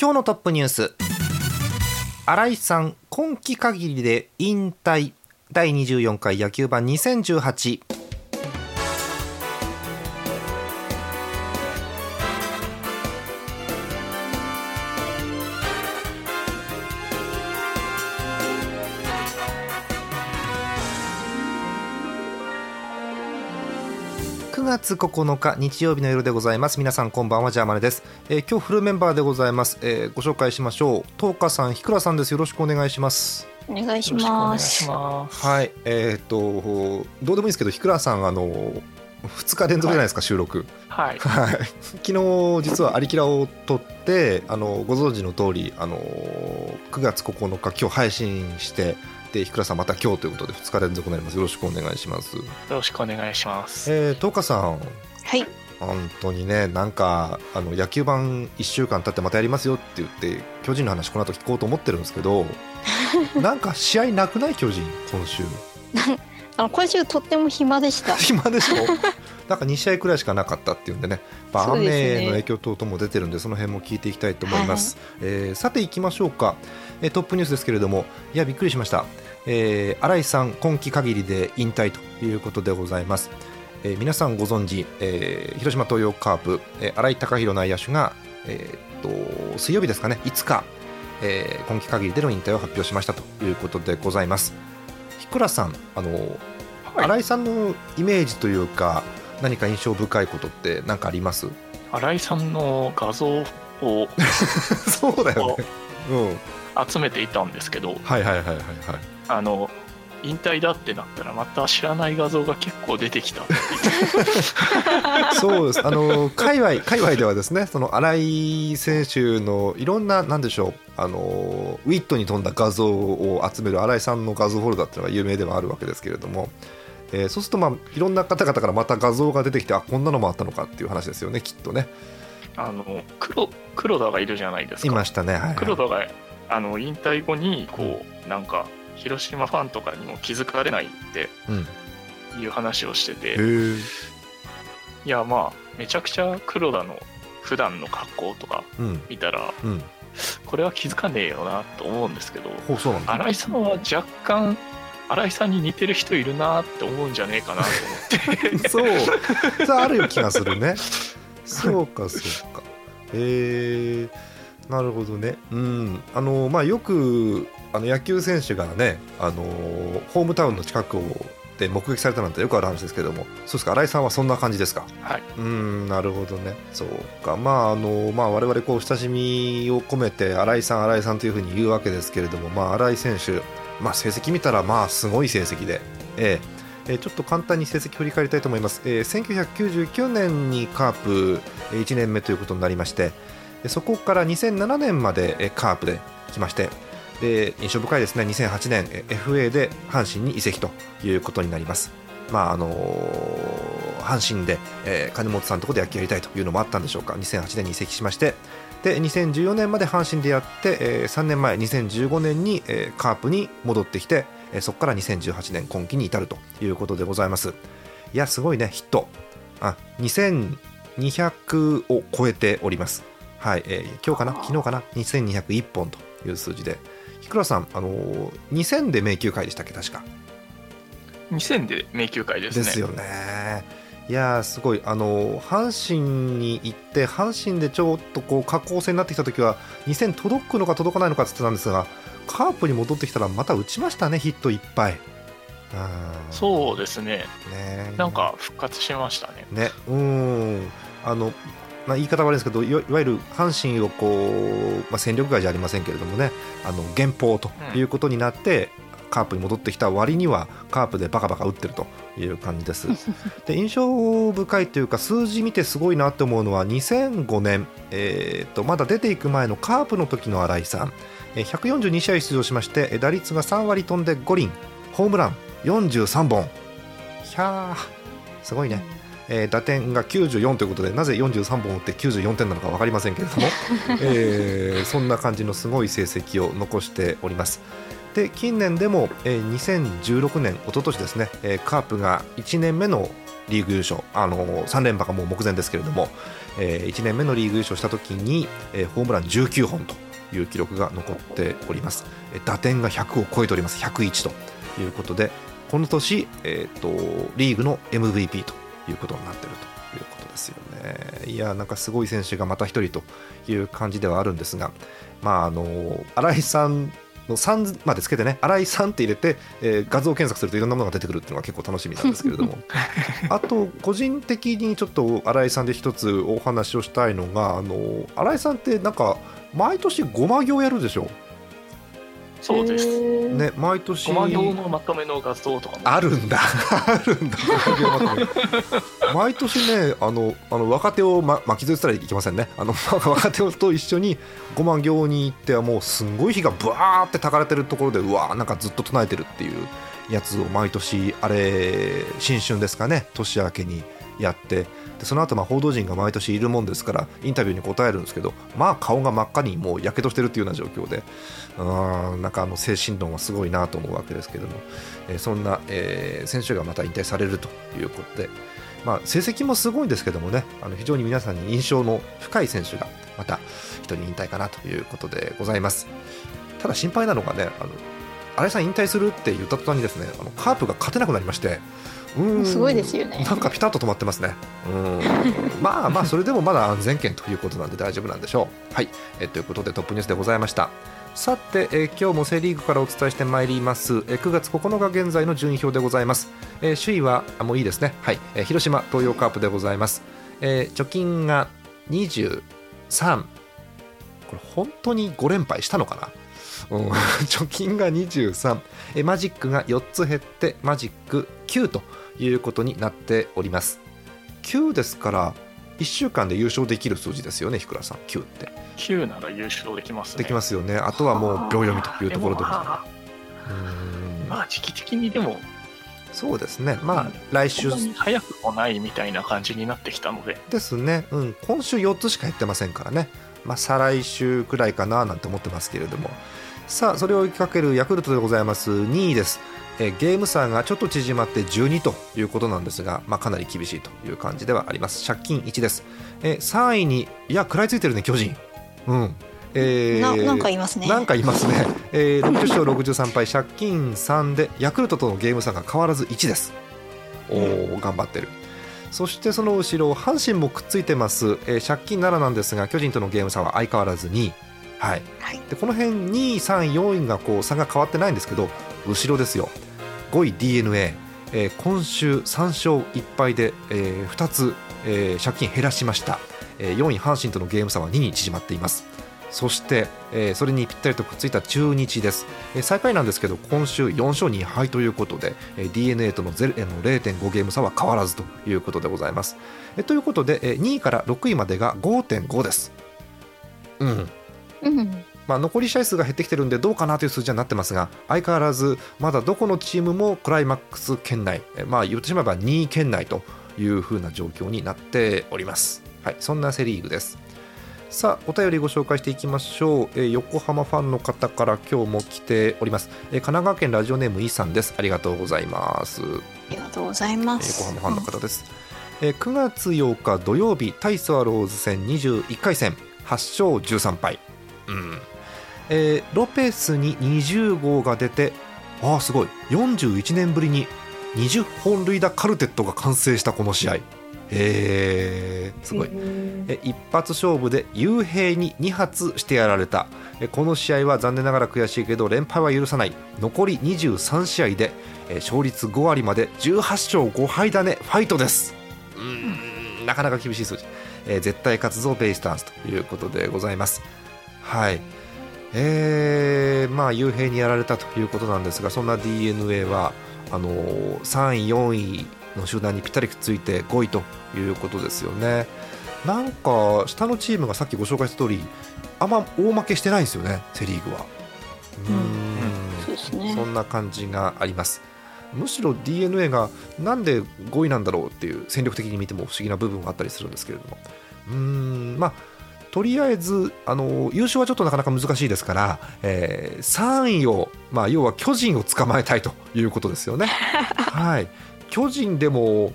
今日のトップニュース。新井さん今季限りで引退。第24回野球盤2018 9月9日日曜日の夜でございます。皆さんこんばんはジャーマネです、えー、今日フルメンバーでございます、えー、ご紹介しましょう。東花さんひくらさんです。よろしくお願いします。お願いします。はい。えっ、ー、とどうでもいいんですけどひくらさんあの2日連続じゃないですか、はい、収録。はい、はい、昨日実はアリキラを撮ってあのご存知の通りあの9月9日今日配信してでひくらさんまた今日ということで2日連続になります。よろしくお願いします。よろしくお願いします。えー、とうかさん。はい。本当にねなんかあの野球盤1週間経ってまたやりますよって言って巨人の話この後聞こうと思ってるんですけど なんか試合なくない？巨人今週。あの今週とっても暇でした。暇でしょ？なんか2試合くらいしかなかったっていうんでね、まあ、雨の影響等々も出てるんでその辺も聞いていきたいと思います、はい、えー、さていきましょうか、えー、トップニュースですけれどもいやびっくりしました、えー、新井さん今季限りで引退ということでございます。えー、皆さんご存知、えー、広島東洋カープ、えー、新井貴弘内野手が、えー、と水曜日ですかね5日、えー、今季限りでの引退を発表しましたということでございます。ひくらさんあの、はい、新井さんのイメージというか何か印象深いことって何かあります？新井さんの画像を そうだよね、うん、集めていたんですけどはいはいはいはいはいあの引退だってなったらまた知らない画像が結構出てきた そうですあの界隈界隈ではですねその新井選手のいろんななんでしょうあのウィットに富んだ画像を集める新井さんの画像フォルダっていうのが有名ではあるわけですけれども、えー、そうするとまあいろんな方々からまた画像が出てきてあこんなのもあったのかっていう話ですよねきっとね。あの黒黒田がいるじゃないですか。いましたね。はいはい、黒田があの引退後にこう、なんか広島ファンとかにも気づかれないっていう話をしてて、うん、いやまあめちゃくちゃ黒田の普段の格好とか見たら、うん。うん、これは気づかねえよなと思うんですけど新井さんは若干新井さんに似てる人いるなって思うんじゃねえかなと思って。そう。そある気がするね。そうかそうか。へえなるほどね。うん。あのまあよくあの野球選手がね、あのホームタウンの近くをで目撃されたなんてよくある話ですけども。そうですか。新井さんはそんな感じですか？はい。うん。なるほどね。そうか。まああのまあ我々こう親しみを込めて新井さん新井さんというふうに言うわけですけれどもまあ新井選手まあ成績見たらまあすごい成績で。ええ。ちょっと簡単に成績振り返りたいと思います、えー、1999年にカープ1年目ということになりましてそこから2007年までカープで来ましてで印象深いですね。2008年 FA で阪神に移籍ということになります。まああのー、阪神で、えー、金本さんのところで野球やりたいというのもあったんでしょうか。2008年に移籍しましてで2014年まで阪神でやって、えー、3年前2015年に、えー、カープに戻ってきて、えー、そこから2018年今季に至るということでございます。いやすごいねヒット。あ2200を超えております。はい、えー、今日かな？昨日かな？2201本という数字で。倉さん、あの2000で迷宮会でしたっけ、確か。2000で迷宮会ですね。ですよね。いやすごい。あの阪神に行って阪神でちょっとこう下降線になってきた時は2000届くのか届かないのかって言ってたんですがカープに戻ってきたらまた打ちましたねヒットいっぱい。そうですね。ね。なんか復活しましたね。ね。うん。あのまあ、言い方悪いですけどいわゆる阪神をこう、まあ、戦力外じゃありませんけれどもねあの減俸ということになって、カープに戻ってきた割にはカープでバカバカ打ってるという感じです。で印象深いというか数字見てすごいなって思うのは2005年、えーと、まだ出ていく前のカープの時の新井さん。142試合出場しまして打率が3割飛んで5厘ホームラン43本。ひゃーすごいね、えー、打点が94ということでなぜ43本打って94点なのか分かりませんけれども、えー、そんな感じのすごい成績を残しております。で近年でも、えー、2016年一昨年ですね、えー、カープが1年目のリーグ優勝あの3連覇がもう目前ですけれども、えー、1年目のリーグ優勝した時に、えー、ホームラン19本という記録が残っております、えー、打点が100を超えております。101ということでこの年、えーと、リーグの MVP ということになっているということですよね。いやなんかすごい選手がまた1人という感じではあるんですが、まあ、あの新井さんの3までつけてね新井さんって入れて、えー、画像検索するといろんなものが出てくるっていうのが結構楽しみなんですけれども あと個人的にちょっと新井さんで一つお話をしたいのがあの新井さんってなんか毎年ごま行やるでしょ？そうです。ね、毎年。コマ用のまとめの画像とかあるんだ。あるんだ。毎年ね、あの、あの若手を、ま、巻き添えしたらいけませんね。あの、若手と一緒に、五万行に行って、もうすんごい火がぶわーってたかれてるところで、うわー、なんかずっと唱えてるっていうやつを毎年、あれ、新春ですかね、年明けにやって。でその後まあ報道陣が毎年いるもんですからインタビューに答えるんですけどまあ顔が真っ赤にもうやけどしてるっていうような状況でうんなんかあの精神論はすごいなと思うわけですけども、えー、そんな、えー、選手がまた引退されるということで、まあ、成績もすごいんですけどもねあの非常に皆さんに印象の深い選手がまた1人引退かなということでございます。ただ心配なのがねあの新井さん引退するって言った途端にですねあのカープが勝てなくなりましてすごいですよね。なんかピタッと止まってますね。うん。まあまあそれでもまだ安全圏ということなんで大丈夫なんでしょう。はい。えということでトップニュースでございました。さて、え今日もセ・リーグからお伝えしてまいります、え9月9日現在の順位表でございます、え首位はあもういいですね、はい。え広島東洋カープでございます、え貯金が23これ本当に5連敗したのかな？うん、貯金が23えマジックが4つ減ってマジック9ということになっております。9ですから1週間で優勝できる数字ですよね日倉さん。9って。9なら優勝できます、ね、できますよね。あとはもう秒読みというところでございますまあ時期的にでもそうですね。まあ来週。早くもないみたいな感じになってきたので。ですね。うん。今週4つしかやってませんからね。まあ再来週くらいかななんて思ってますけれども。さあそれを追いかけるヤクルトでございます。2位ですえゲーム差がちょっと縮まって12ということなんですが、まあ、かなり厳しいという感じではあります借金1です、え3位にいや食らいついてるね巨人うんえー、ななんかいますね。なんかいますね。えー、60勝63敗、借金3で、ヤクルトとのゲーム差が変わらず1です。おお、頑張ってる。そしてその後ろ、阪神もくっついてます、えー、借金7なんですが、巨人とのゲーム差は相変わらず2位。はい、はい、でこの辺2位、3位、4位がこう差が変わってないんですけど、後ろですよ。5位 d n a えー、今週3勝1敗で、えー、2つ、えー、借金減らしました、えー、4位阪神とのゲーム差は2に縮まっています。そして、えー、それにぴったりとくっついた中日です、えー、最下位なんですけど今週4勝2敗ということで、えー、d n a との0.5ゲーム差は変わらずということでございます、えー、ということで、えー、2位から6位までが5.5です。うん、うんまあ、残り試合数が減ってきてるんでどうかなという数字になってますが相変わらずまだどこのチームもクライマックス圏内、まあ、言ってしまえば2位圏内という風な状況になっております、はい、そんなセ・リーグです。さあお便りご紹介していきましょう、えー、横浜ファンの方から今日も来ております、えー、神奈川県ラジオネームイさんです。ありがとうございます。ありがとうございます、えー、横浜ファンの方です、うん、えー、9月8日土曜日対スワローズ戦21回戦8勝13敗。うんえー、ロペスに20号が出てああすごい。41年ぶりに20本塁打カルテットが完成したこの試合。へえすごい。え一発勝負で雄平に2発してやられた。えこの試合は残念ながら悔しいけど連敗は許さない。残り23試合でえ勝率5割まで18勝5敗だね。ファイトです。うんなかなか厳しい数字、え絶対勝つぞベイスターズということでございます。はいえー、まあ雄平にやられたということなんですがそんな d n a はあの3位、4位の集団にぴったりくっついて5位ということですよね。なんか下のチームがさっきご紹介した通りあんま大負けしてないんですよねセ・リーグは。うん、そんな感じがあります。むしろ d n a がなんで5位なんだろうっていう戦力的に見ても不思議な部分があったりするんですけれどもうんまあとりあえずあの優勝はちょっとなかなか難しいですから、えー、3位を、まあ、要は巨人を捕まえたいということですよね。はい、巨人でも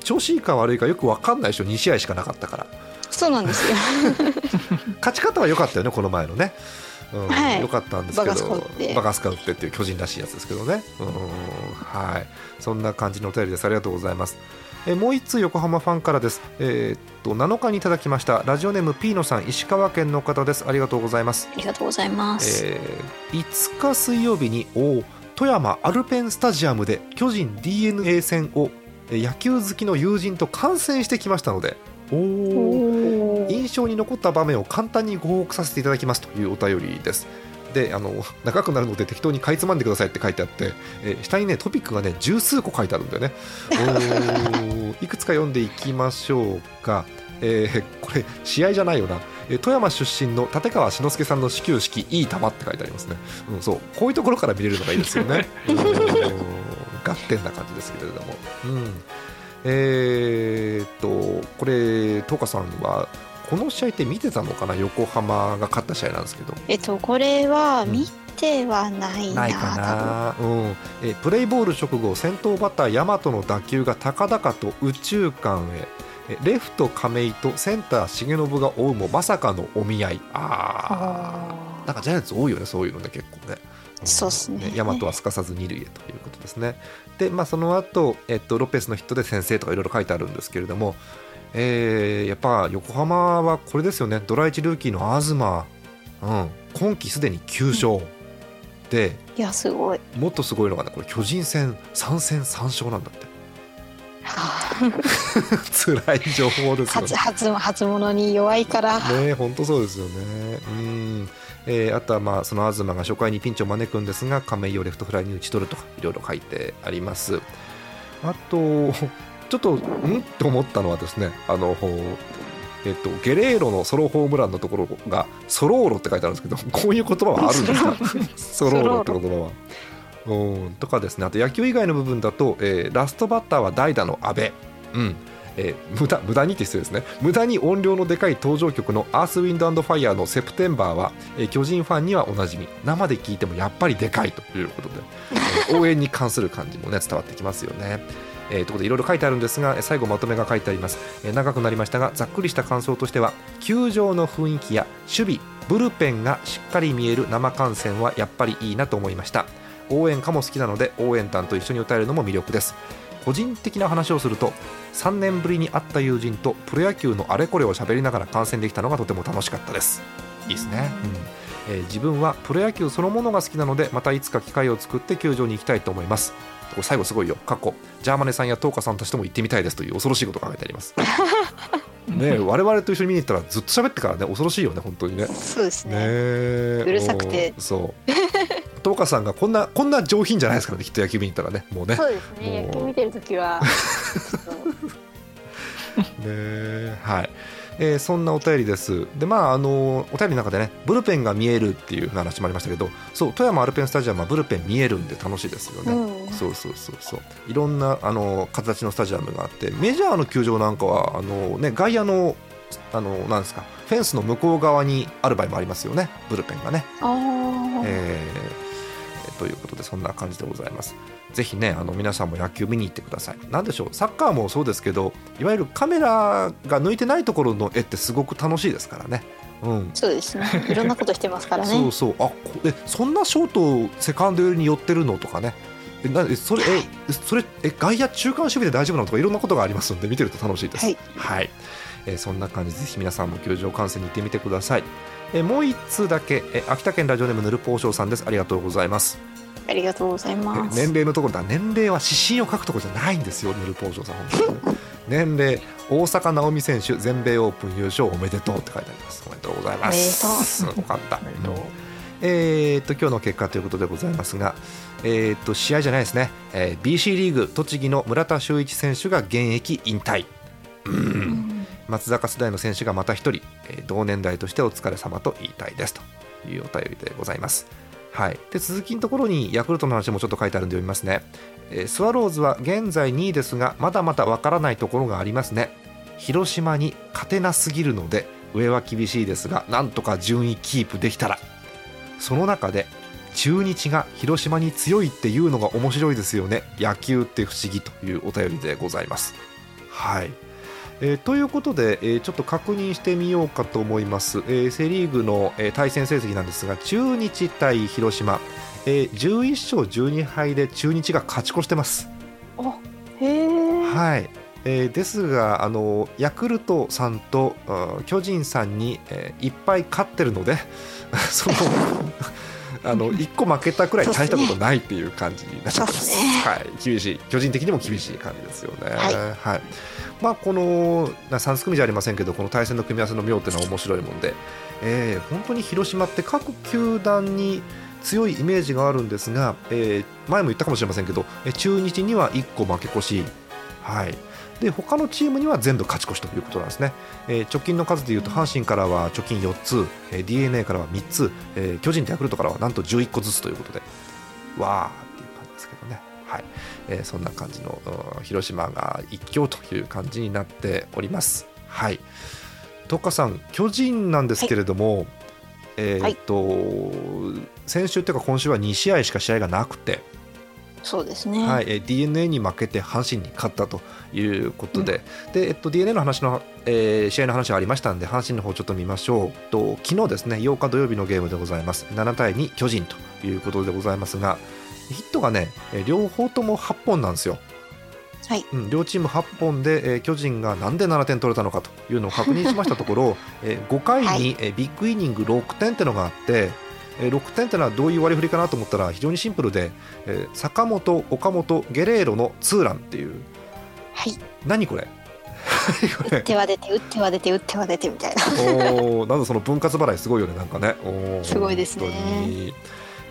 調子いいか悪いかよく分かんないでしょ2試合しかなかったから。そうなんですよ。勝ち方は良かったよねこの前のね、うんはい、良かったんですけどバカスカウってっていう巨人らしいやつですけどね、うん、はい。そんな感じのお便りです。ありがとうございますえもう1通横浜ファンからです、えー、っと7日にいただきました。ラジオネームピーノさん石川県の方です。ありがとうございます。ありがとうございます、えー、5日水曜日にお富山アルペンスタジアムで巨人 d n a 戦を野球好きの友人と観戦してきましたので印象に残った場面を簡単にご報告させていただきますというお便りです。であの長くなるので適当にかいつまんでくださいって書いてあって、え下にねトピックがね十数個書いてあるんだよね。いくつか読んでいきましょうか、えー、これ試合じゃないよな。富山出身の立川志の輔さんの始球式いい球って書いてありますね、うん、そう。こういうところから見れるのがいいですよね。合点な感じですけれども、うん、えー、っとこれ東花さんはこの試合って見てたのかな？横浜が勝った試合なんですけど。えっとこれは見てはないな,、ないかな、うん、えプレイボール直後先頭バッター大和の打球が高々と宇宙間へ。レフト亀井とセンター重信が追うもまさかのお見合い。ああなんかジャイアンツ多いよねそういうのね結構ね。そうですね。大和はすかさず二塁へということですね。で、まあ、その後、えっとロペスのヒットで先制とかいろいろ書いてあるんですけれども、えー、やっぱ横浜はこれですよね。ドラ1ルーキーの東、うん、今季すでに9勝、うん、でいやすごい。もっとすごいのがねこれ巨人戦3戦3勝なんだって。辛い情報ですよ。ね初初物に弱いから。ね本当そうですよね。うん。えー、あとはまあその東が初回にピンチを招くんですが亀井をレフトフライに打ち取るとかいろいろ書いてあります。あとちょっとん？って思ったのはですねあのえっと、ゲレーロのソロホームランのところがソローロって書いてあるんですけど こういう言葉はあるんですか ソローロって言葉は。うんとかですね。あと野球以外の部分だと、えー、ラストバッターは代打の阿部、うん。えー、無駄無駄にって失礼ですね。無駄に音量のでかい登場曲の「アースウィンドファイヤー」の「セプテンバーは」えー、巨人ファンにはおなじみ。生で聴いてもやっぱりでかいということで、えー、応援に関する感じもね伝わってきますよね。えー、ということでいろいろ書いてあるんですが最後まとめが書いてあります、えー、長くなりましたがざっくりした感想としては球場の雰囲気や守備ブルペンがしっかり見える生観戦はやっぱりいいなと思いました。応援歌も好きなので応援団と一緒に歌えるのも魅力です。個人的な話をすると3年ぶりに会った友人とプロ野球のあれこれを喋りながら観戦できたのがとても楽しかったです。いいですね、うん。えー、自分はプロ野球そのものが好きなのでまたいつか機会を作って球場に行きたいと思います最後すごいよ。過去ジャーマネさんやトーカさんたちとも行ってみたいですという恐ろしいことが書いてあります。ね我々と一緒に見に行ったらずっと喋ってからね恐ろしいよね本当にね。そうですね。うるさくて。そう。トーカさんがこんなこんな上品じゃないですからねきっと野球見に行ったらね。もうね。そうですね。野球見てる時は ねはい。えー、そんなお便りです。で、まあ、あのお便りの中でね、ブルペンが見えるっていう話もありましたけど、そう、富山アルペンスタジアムはブルペン見えるんで楽しいですよね。うん、そうそうそうそう。いろんなあの形のスタジアムがあって、メジャーの球場なんかは、あのね、外野の、あのなんですか、フェンスの向こう側にある場合もありますよね、ブルペンがね。えー、ということで、そんな感じでございます。ぜひねあの皆さんも野球見に行ってください。何でしょうサッカーもそうですけどいわゆるカメラが抜いてないところの絵ってすごく楽しいですからね。うん、そうですね。いろんなことしてますからね。そうそう。あえそんなショートセカンド寄りに寄ってるのとかねえなそれえそれえ外野中間守備で大丈夫なのとかいろんなことがありますので見てると楽しいです。はい、はい、えー、そんな感じでぜひ皆さんも球場観戦に行ってみてください。えー、もう一通だけえ秋田県ラジオネームぬるぽうしょうさんです。ありがとうございます。ありがとうございます。年齢のところだ。年齢は指針を書くところじゃないんですよヌルポージョさん。本当に年齢大坂なおみ選手全米オープン優勝おめでとうって書いてあります。おめでとうございます。すごかった、えー、っと今日の結果ということでございますが、えー、っと試合じゃないですね、えー、BC リーグ栃木の村田修一選手が現役引退。うん。松坂世代の選手がまた1人、えー、同年代としてお疲れ様と言いたいです。というお便りでございます。はい、で続きのところにヤクルトの話もちょっと書いてあるんで読みますね、えー、スワローズは現在2位ですがまだまだわからないところがありますね。広島に勝てなすぎるので上は厳しいですがなんとか順位キープできたら。その中で中日が広島に強いっていうのが面白いですよね。野球って不思議というお便りでございます。はい。えー、ということで、えー、ちょっと確認してみようかと思います、えー、セ・リーグの、え対戦成績なんですが中日対広島、え11勝12敗で中日が勝ち越してます。へはいえー、ですがあのヤクルトさんと巨人さんに、えー、いっぱい勝ってるので その あの1個負けたくらい大したことないっていう感じになっちゃってます。すね、はい、厳しい。巨人的にも厳しい感じですよね。はい、はい、まあ、この3組じゃありませんけどこの対戦の組み合わせの妙っていうのは面白いもんで、えー、本当に広島って各球団に強いイメージがあるんですが、えー、前も言ったかもしれませんけど中日には1個負け越し、はい、で他のチームには全部勝ち越しということなんですね、えー、直近の数でいうと阪神からは貯金4つ、えー、d n a からは3つ、えー、巨人とヤクルトからはなんと11個ずつということでわーっていう感じですけどね、はい。えー、そんな感じの広島が一強という感じになっております。はい。トカさん巨人なんですけれども、はい、えー、っと、はい、先週というか今週は2試合しか試合がなくてそうですね、はい、d n a に負けて阪神に勝ったということで。うん、でえっと、d n a の話の、えー、試合の話がありましたので阪神の方ちょっと見ましょう。と昨日ですね8日土曜日のゲームでございます。7対2巨人ということでございますがヒットがね両方とも8本なんですよ。はい。うん、両チーム8本で、えー、巨人がなんで7点取れたのかというのを確認しましたところ、えー、5回に、はい、えー、ビッグイニング6点っていうのがあってえー、6点というのはどういう割り振りかなと思ったら非常にシンプルで、えー、坂本、岡本、ゲレーロのツーランっていう、はい、何これ？打っては出て打っては出て打っては出てみたいな。おなんだその分割払いすごいよねなんかね。お すごいですね。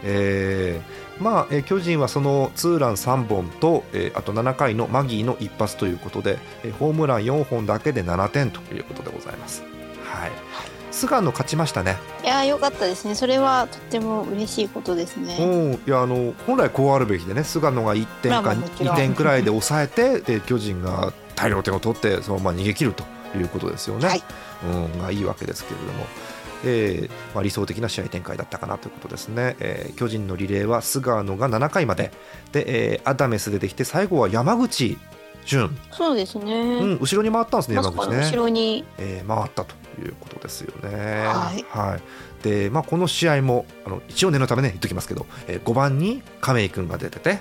えー、まあ、えー、巨人はそのツーラン3本と、えー、あと7回のマギーの一発ということで、えー、ホームラン4本だけで7点ということでございます。はい、菅野勝ちましたね。いや良かったですね。それはとっても嬉しいことですね。うんいやあの本来こうあるべきでね菅野が1点か2点くらいで抑えてで巨人が大量点を取ってそのまま逃げ切るということですよね、はい、うんがいいわけですけれども。えーまあ、理想的な試合展開だったかなということですね、えー、巨人のリレーは菅野が7回まで。で、えー、アダメス出てきて最後は山口俊そうですね、うん、後ろに回ったんですね山口ね。後ろに、えー、回ったということですよね。はい、はい、でまあ、この試合もあの一応念のためね言っときますけど、えー、5番に亀井君が出てて、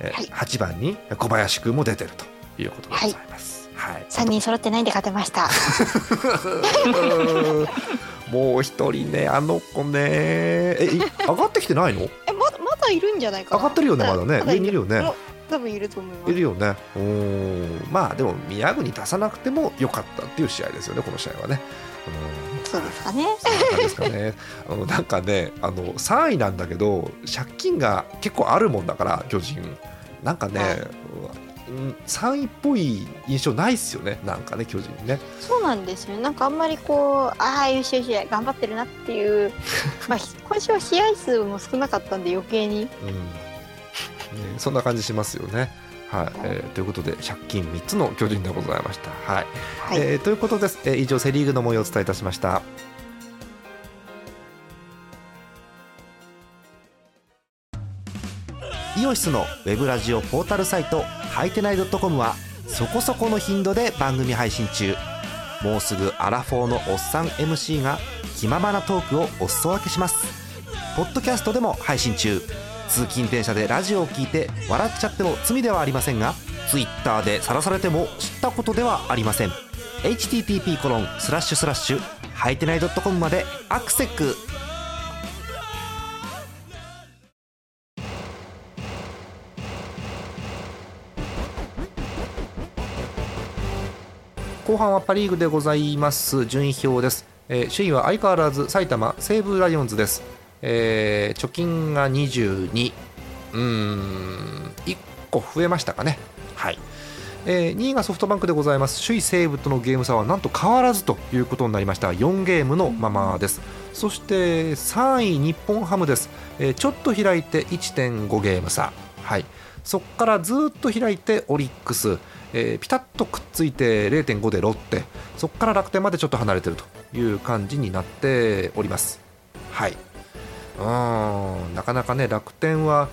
えーはい、8番に小林君も出てるということでございます。はい、はい、3人揃ってないんで勝てました。もう一人ねあの子ね。え上がってきてないの？えままだいるんじゃないか上がってるよねまだね。上にいるよね多分いると思いますいるよねおまあでも宮国出さなくてもよかったっていう試合ですよねこの試合はねそうですかね。そうですかね。あのなんかね、あの3位なんだけど借金が結構あるもんだから巨人。なんかね、はい、3位っぽい印象ないっすよね。なんかね巨人ね。そうなんですよ。なんかあんまりこうああよしよし頑張ってるなっていう。まあ今週は試合数も少なかったんで余計に。うんね、そんな感じしますよね。はい、えー、ということで借金3つの巨人でございました。はい、はい、えー、ということです、えー、以上セ・リーグの模様をお伝えいたしました。イオシスのウェブラジオポータルサイトハイテナイドットコムはそこそこの頻度で番組配信中もうすぐアラフォーのおっさん MC が気ままなトークをお裾分けしますポッドキャストでも配信中通勤電車でラジオを聞いて笑っちゃっても罪ではありませんが Twitter で晒されても知ったことではありません。http コロンスラッシュスラッシュはいてない .com までアクセック後半はパ・リーグでございます。順位表です、えー、首位は相変わらず埼玉西武ライオンズです。えー、貯金が22うーん1個増えましたかね。はい。えー、2位がソフトバンクでございます。首位西武とのゲーム差はなんと変わらずということになりました。4ゲームのままです。そして3位日本ハムです、えー、ちょっと開いて1.5ゲーム差。はい。そこからずっと開いてオリックス、えー、ピタッとくっついて0.5でロッテ。そこから楽天までちょっと離れてるという感じになっております。はいうん。なかなかね楽天は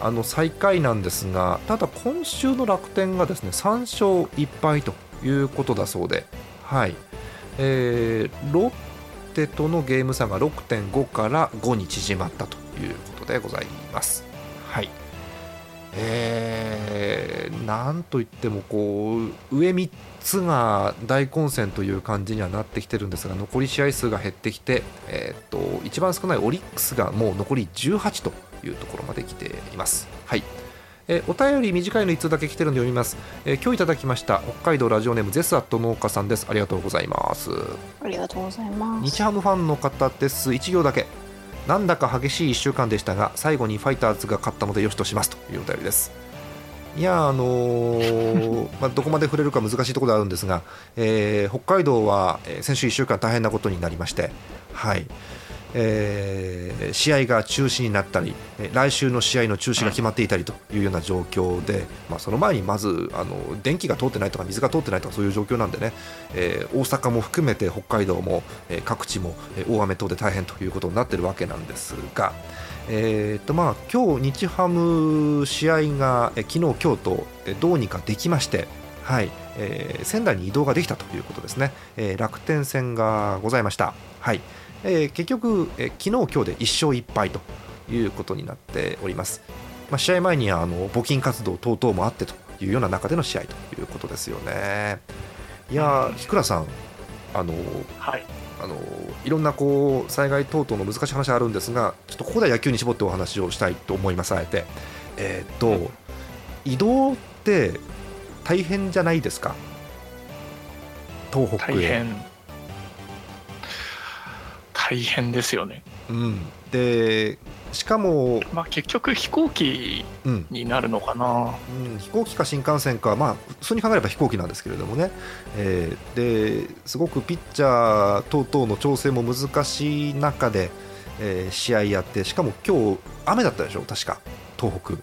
あの最下位なんですがただ今週の楽天がですね3勝1敗ということだそうで、はい。えー、ロッテとのゲーム差が6.5から5に縮まったということでございます。はい。えー、なんといってもこう上3つが大混戦という感じにはなってきてるんですが残り試合数が減ってきて、えー、と一番少ないオリックスがもう残り18というところまで来ています。はい。えお便り短いの1通だけ来てるんで読みます、え今日いただきました北海道ラジオネームゼスアット農家さんです。ありがとうございます。ありがとうございます。日ハムファンの方です。1行だけ。なんだか激しい1週間でしたが最後にファイターズが勝ったのでよしとします。というお便りですいやあのー、まあ、どこまで触れるか難しいところであるんですが、えー、北海道は先週1週間大変なことになりまして、はいえー、試合が中止になったり来週の試合の中止が決まっていたりというような状況で、まあ、その前にまずあの電気が通ってないとか水が通ってないとかそういう状況なんでね、えー、大阪も含めて北海道も、えー、各地も大雨等で大変ということになっているわけなんですが。えーとまあ、今日、日ハム試合が昨日、今日とどうにかできまして、はいえー、仙台に移動ができたということですね、えー、楽天戦がございました。はいえー、結局、えー、昨日今日で1勝1敗ということになっております。まあ、試合前にはあの募金活動等々もあってというような中での試合ということですよね。いや日倉さん、あの、はい、あのいろんなこう災害等々の難しい話あるんですが、ちょっとここでは野球に絞ってお話をしたいと思います、あえて。えー、っと、移動って大変じゃないですか、東北へ。大変大変ですよね。うん、でしかも、まあ、結局飛行機になるのかな、うん、うん、飛行機か新幹線か、まあ、普通に考えれば飛行機なんですけれどもね、えー、ですごくピッチャー等々の調整も難しい中で、えー、試合やってしかも今日雨だったでしょ？確か。東北。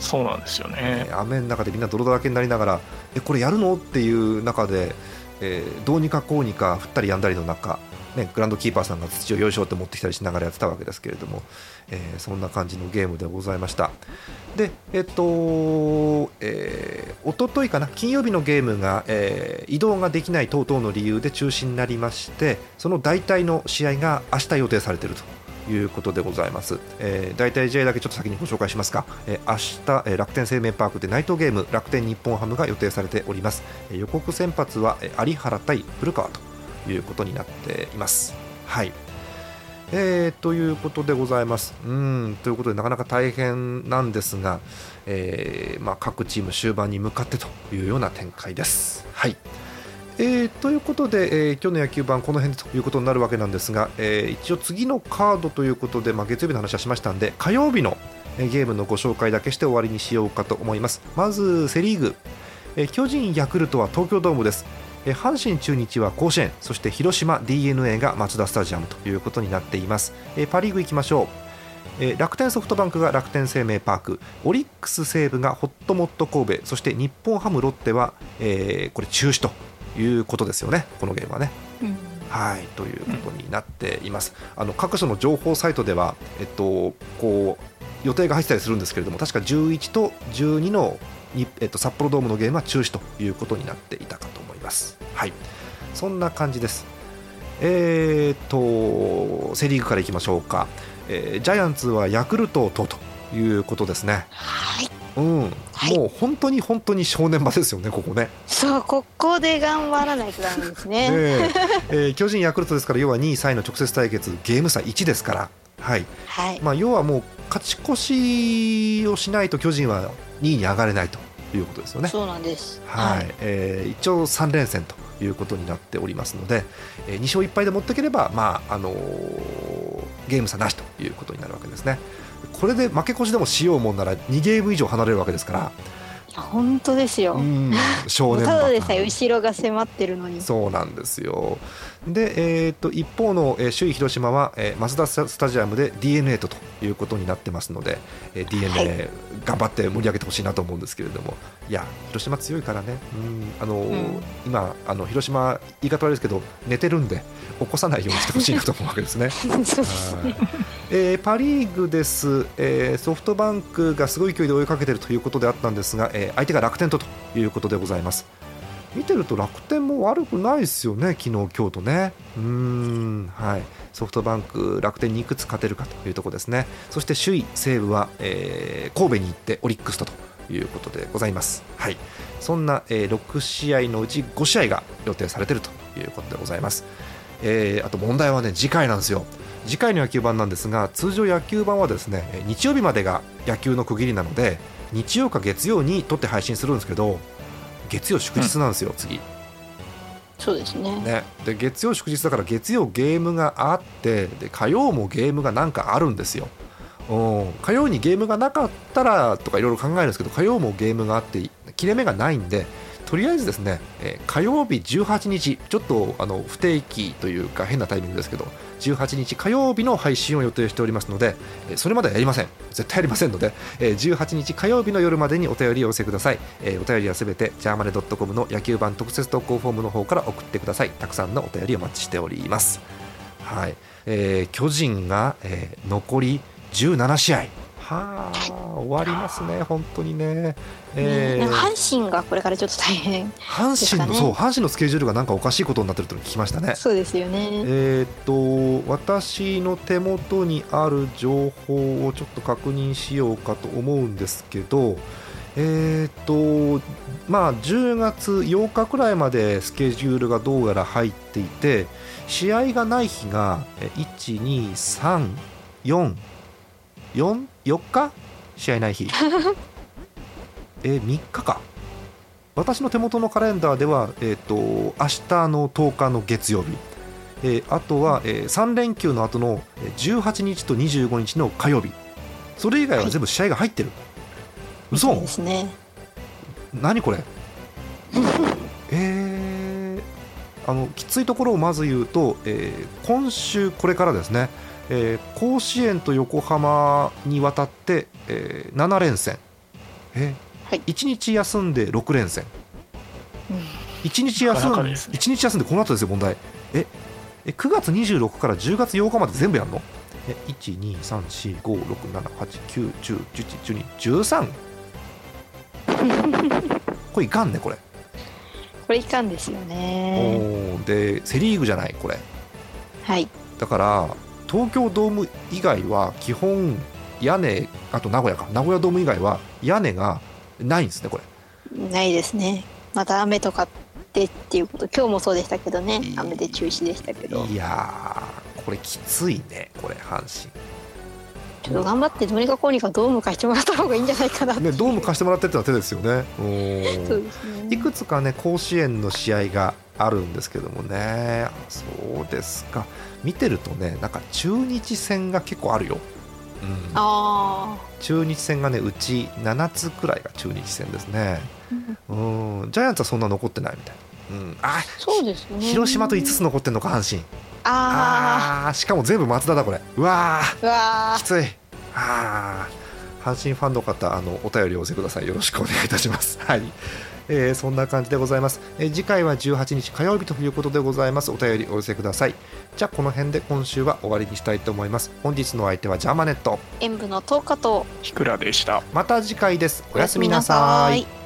そうなんですよね。雨の中でみんな泥だらけになりながらえこれやるの？っていう中で、えー、どうにかこうにか降ったりやんだりの中ね、グランドキーパーさんが土をよいしょって持ってきたりしながらやってたわけですけれども、えー、そんな感じのゲームでございました。でえっと、えー、一昨日かな金曜日のゲームが、えー、移動ができない等々の理由で中止になりましてその代替の試合が明日予定されているということでございます、えー、大体試合だけちょっと先にご紹介しますか、えー、明日、えー、楽天生命パークでナイトゲーム楽天日本ハムが予定されております、えー、予告先発は、えー、有原対古川と。いうことになっています。はいえー、ということでございます。うんということでなかなか大変なんですが、えー、まあ、各チーム終盤に向かってというような展開です。はいえー、ということで、えー、今日の野球盤この辺ということになるわけなんですが、えー、一応次のカードということで、まあ、月曜日の話はしましたんで火曜日のゲームのご紹介だけして終わりにしようかと思いますまずセ・リーグ、え巨人、ヤクルトは東京ドームです阪神、中日は甲子園そして広島 d n a がマツダスタジアムということになっています。パ・リーグいきましょう。楽天ソフトバンクが楽天生命パーク。オリックス西武がホットモット神戸。そして日本ハムロッテは、えー、これ中止ということですよね。このゲームはね。うん。はいということになっています。あの各所の情報サイトでは、えっと、こう予定が入ってたりするんですけれども確か11と12のに、えっと、札幌ドームのゲームは中止ということになっていたかとます。はい、そんな感じです。えーと、セ・リーグからいきましょうか、えー、ジャイアンツはヤクルトとということですね。はいうん、はい、もう本当に本当に正念場ですよね、ここね。そう、ここで頑張らないとダメですね。えー、巨人、ヤクルトですから、要は2位、3位の直接対決、ゲーム差1ですから、はい、はい、まあ、要はもう勝ち越しをしないと巨人は2位に上がれないということですよね。そうなんです。はい、はい、えー、一応3連戦ということになっておりますので、えー、2勝1敗で持っていければ、まああのー、ゲーム差なしということになるわけですねこれで負け越しでもしようもんなら2ゲーム以上離れるわけですから本当ですよ、少年ただでさえ後ろが迫ってるのに。そうなんですよ。で、えーと、一方の、えー、首位広島は、えー、マツダスタジアムで d n a とということになってますので、えー、d n a 頑張って盛り上げてほしいなと思うんですけれども、はい、いや広島強いからね、うん。あの、うん、今あの広島言い方悪いですけど寝てるんで起こさないようにしてほしいなと思うわけですね。えー、パ・リーグです、えー、ソフトバンクがすごい勢いで追いかけているということであったんですが、えー、相手が楽天とということでございます。見てると楽天も悪くないですよね、昨日今日とね。うんはいソフトバンク、楽天にいくつ勝てるかというところですね、そして首位、西武は、えー、神戸に行ってオリックスとということでございます。はい、そんな、えー、6試合のうち5試合が予定されているということでございます。えー、あと問題はね次回なんですよ。次回の野球版なんですが通常野球版はですね日曜日までが野球の区切りなので日曜か月曜に撮って配信するんですけど月曜祝日なんですよ、うん、次。そうですね。ね。で月曜祝日だから月曜ゲームがあってで火曜もゲームがなんかあるんですよ。火曜にゲームがなかったらとかいろいろ考えるんですけど火曜もゲームがあって切れ目がないんでとりあえずですね、えー、火曜日18日ちょっとあの不定期というか変なタイミングですけど18日火曜日の配信を予定しておりますので、それまではやりません。絶対やりませんので、18日火曜日の夜までにお便りをお寄せください、お便りはすべてジャーマネドットコムの野球版特設投稿フォームの方から送ってください。たくさんのお便りお待ちしております。はい、えー、巨人が、えー、残り17試合。はあ終わりますね、本当にね。えー、阪神がこれからちょっと大変、ね、阪神のそう阪神のスケジュールがなんかおかしいことになってると聞きましたね。そうですよね。えっ、と私の手元にある情報をちょっと確認しようかと思うんですけど。えっ、とまあ10月8日くらいまでスケジュールがどうやら入っていて試合がない日が1 2 3 4 4, 4日？試合ない日。えー、3日か。私の手元のカレンダーでは、えーと、明日の10日の月曜日、えー、あとは、えー、3連休の後の18日と25日の火曜日。それ以外は全部試合が入ってる、はい、嘘ですね。何これ？えー、あのきついところをまず言うと、えー、今週これからですねえー、甲子園と横浜にわたって、えー、7連戦、えーはい、1日休んで6連戦、うん、1, 日休んで、ね、1日休んでこの後ですよ問題。ええ9月26から10月8日まで全部やるの？え1 2 3 4 5 6 7 8 9 1 0 1 1 2 13これいかんねこれ。これいかんですよね。でセ・リーグじゃないこれ。はい。だから東京ドーム以外は基本屋根あと名古屋か。名古屋ドーム以外は屋根がないんですねこれ。ないですね。また雨とかでっていうこと今日もそうでしたけどね。雨で中止でしたけど。いやこれきついねこれ阪神。ちょっと頑張ってどうにかこうにかドーム貸してもらった方がいいんじゃないかなねドーム貸してもらってってのは手ですよね。そうですね。いくつかね甲子園の試合があるんですけどもね。そうですか見てるとねなんか中日戦が結構あるよ、うん、あ中日戦がねうち7つくらいが中日戦ですね、うん、ジャイアンツはそんな残ってないみたい。な、うん、あそうですね。広島と5つ残ってんのか阪神ああしかも全部松田だこれ。うわうわきつい。あ阪神ファンの方あのお便りをお寄せください。よろしくお願いいたします。はいえー、そんな感じでございます、えー、次回は18日火曜日ということでございます。お便りお寄せください。じゃあこの辺で今週は終わりにしたいと思います。本日の相手はジャーマネット。演舞の10日とひくらでした。また次回です。おやすみなさい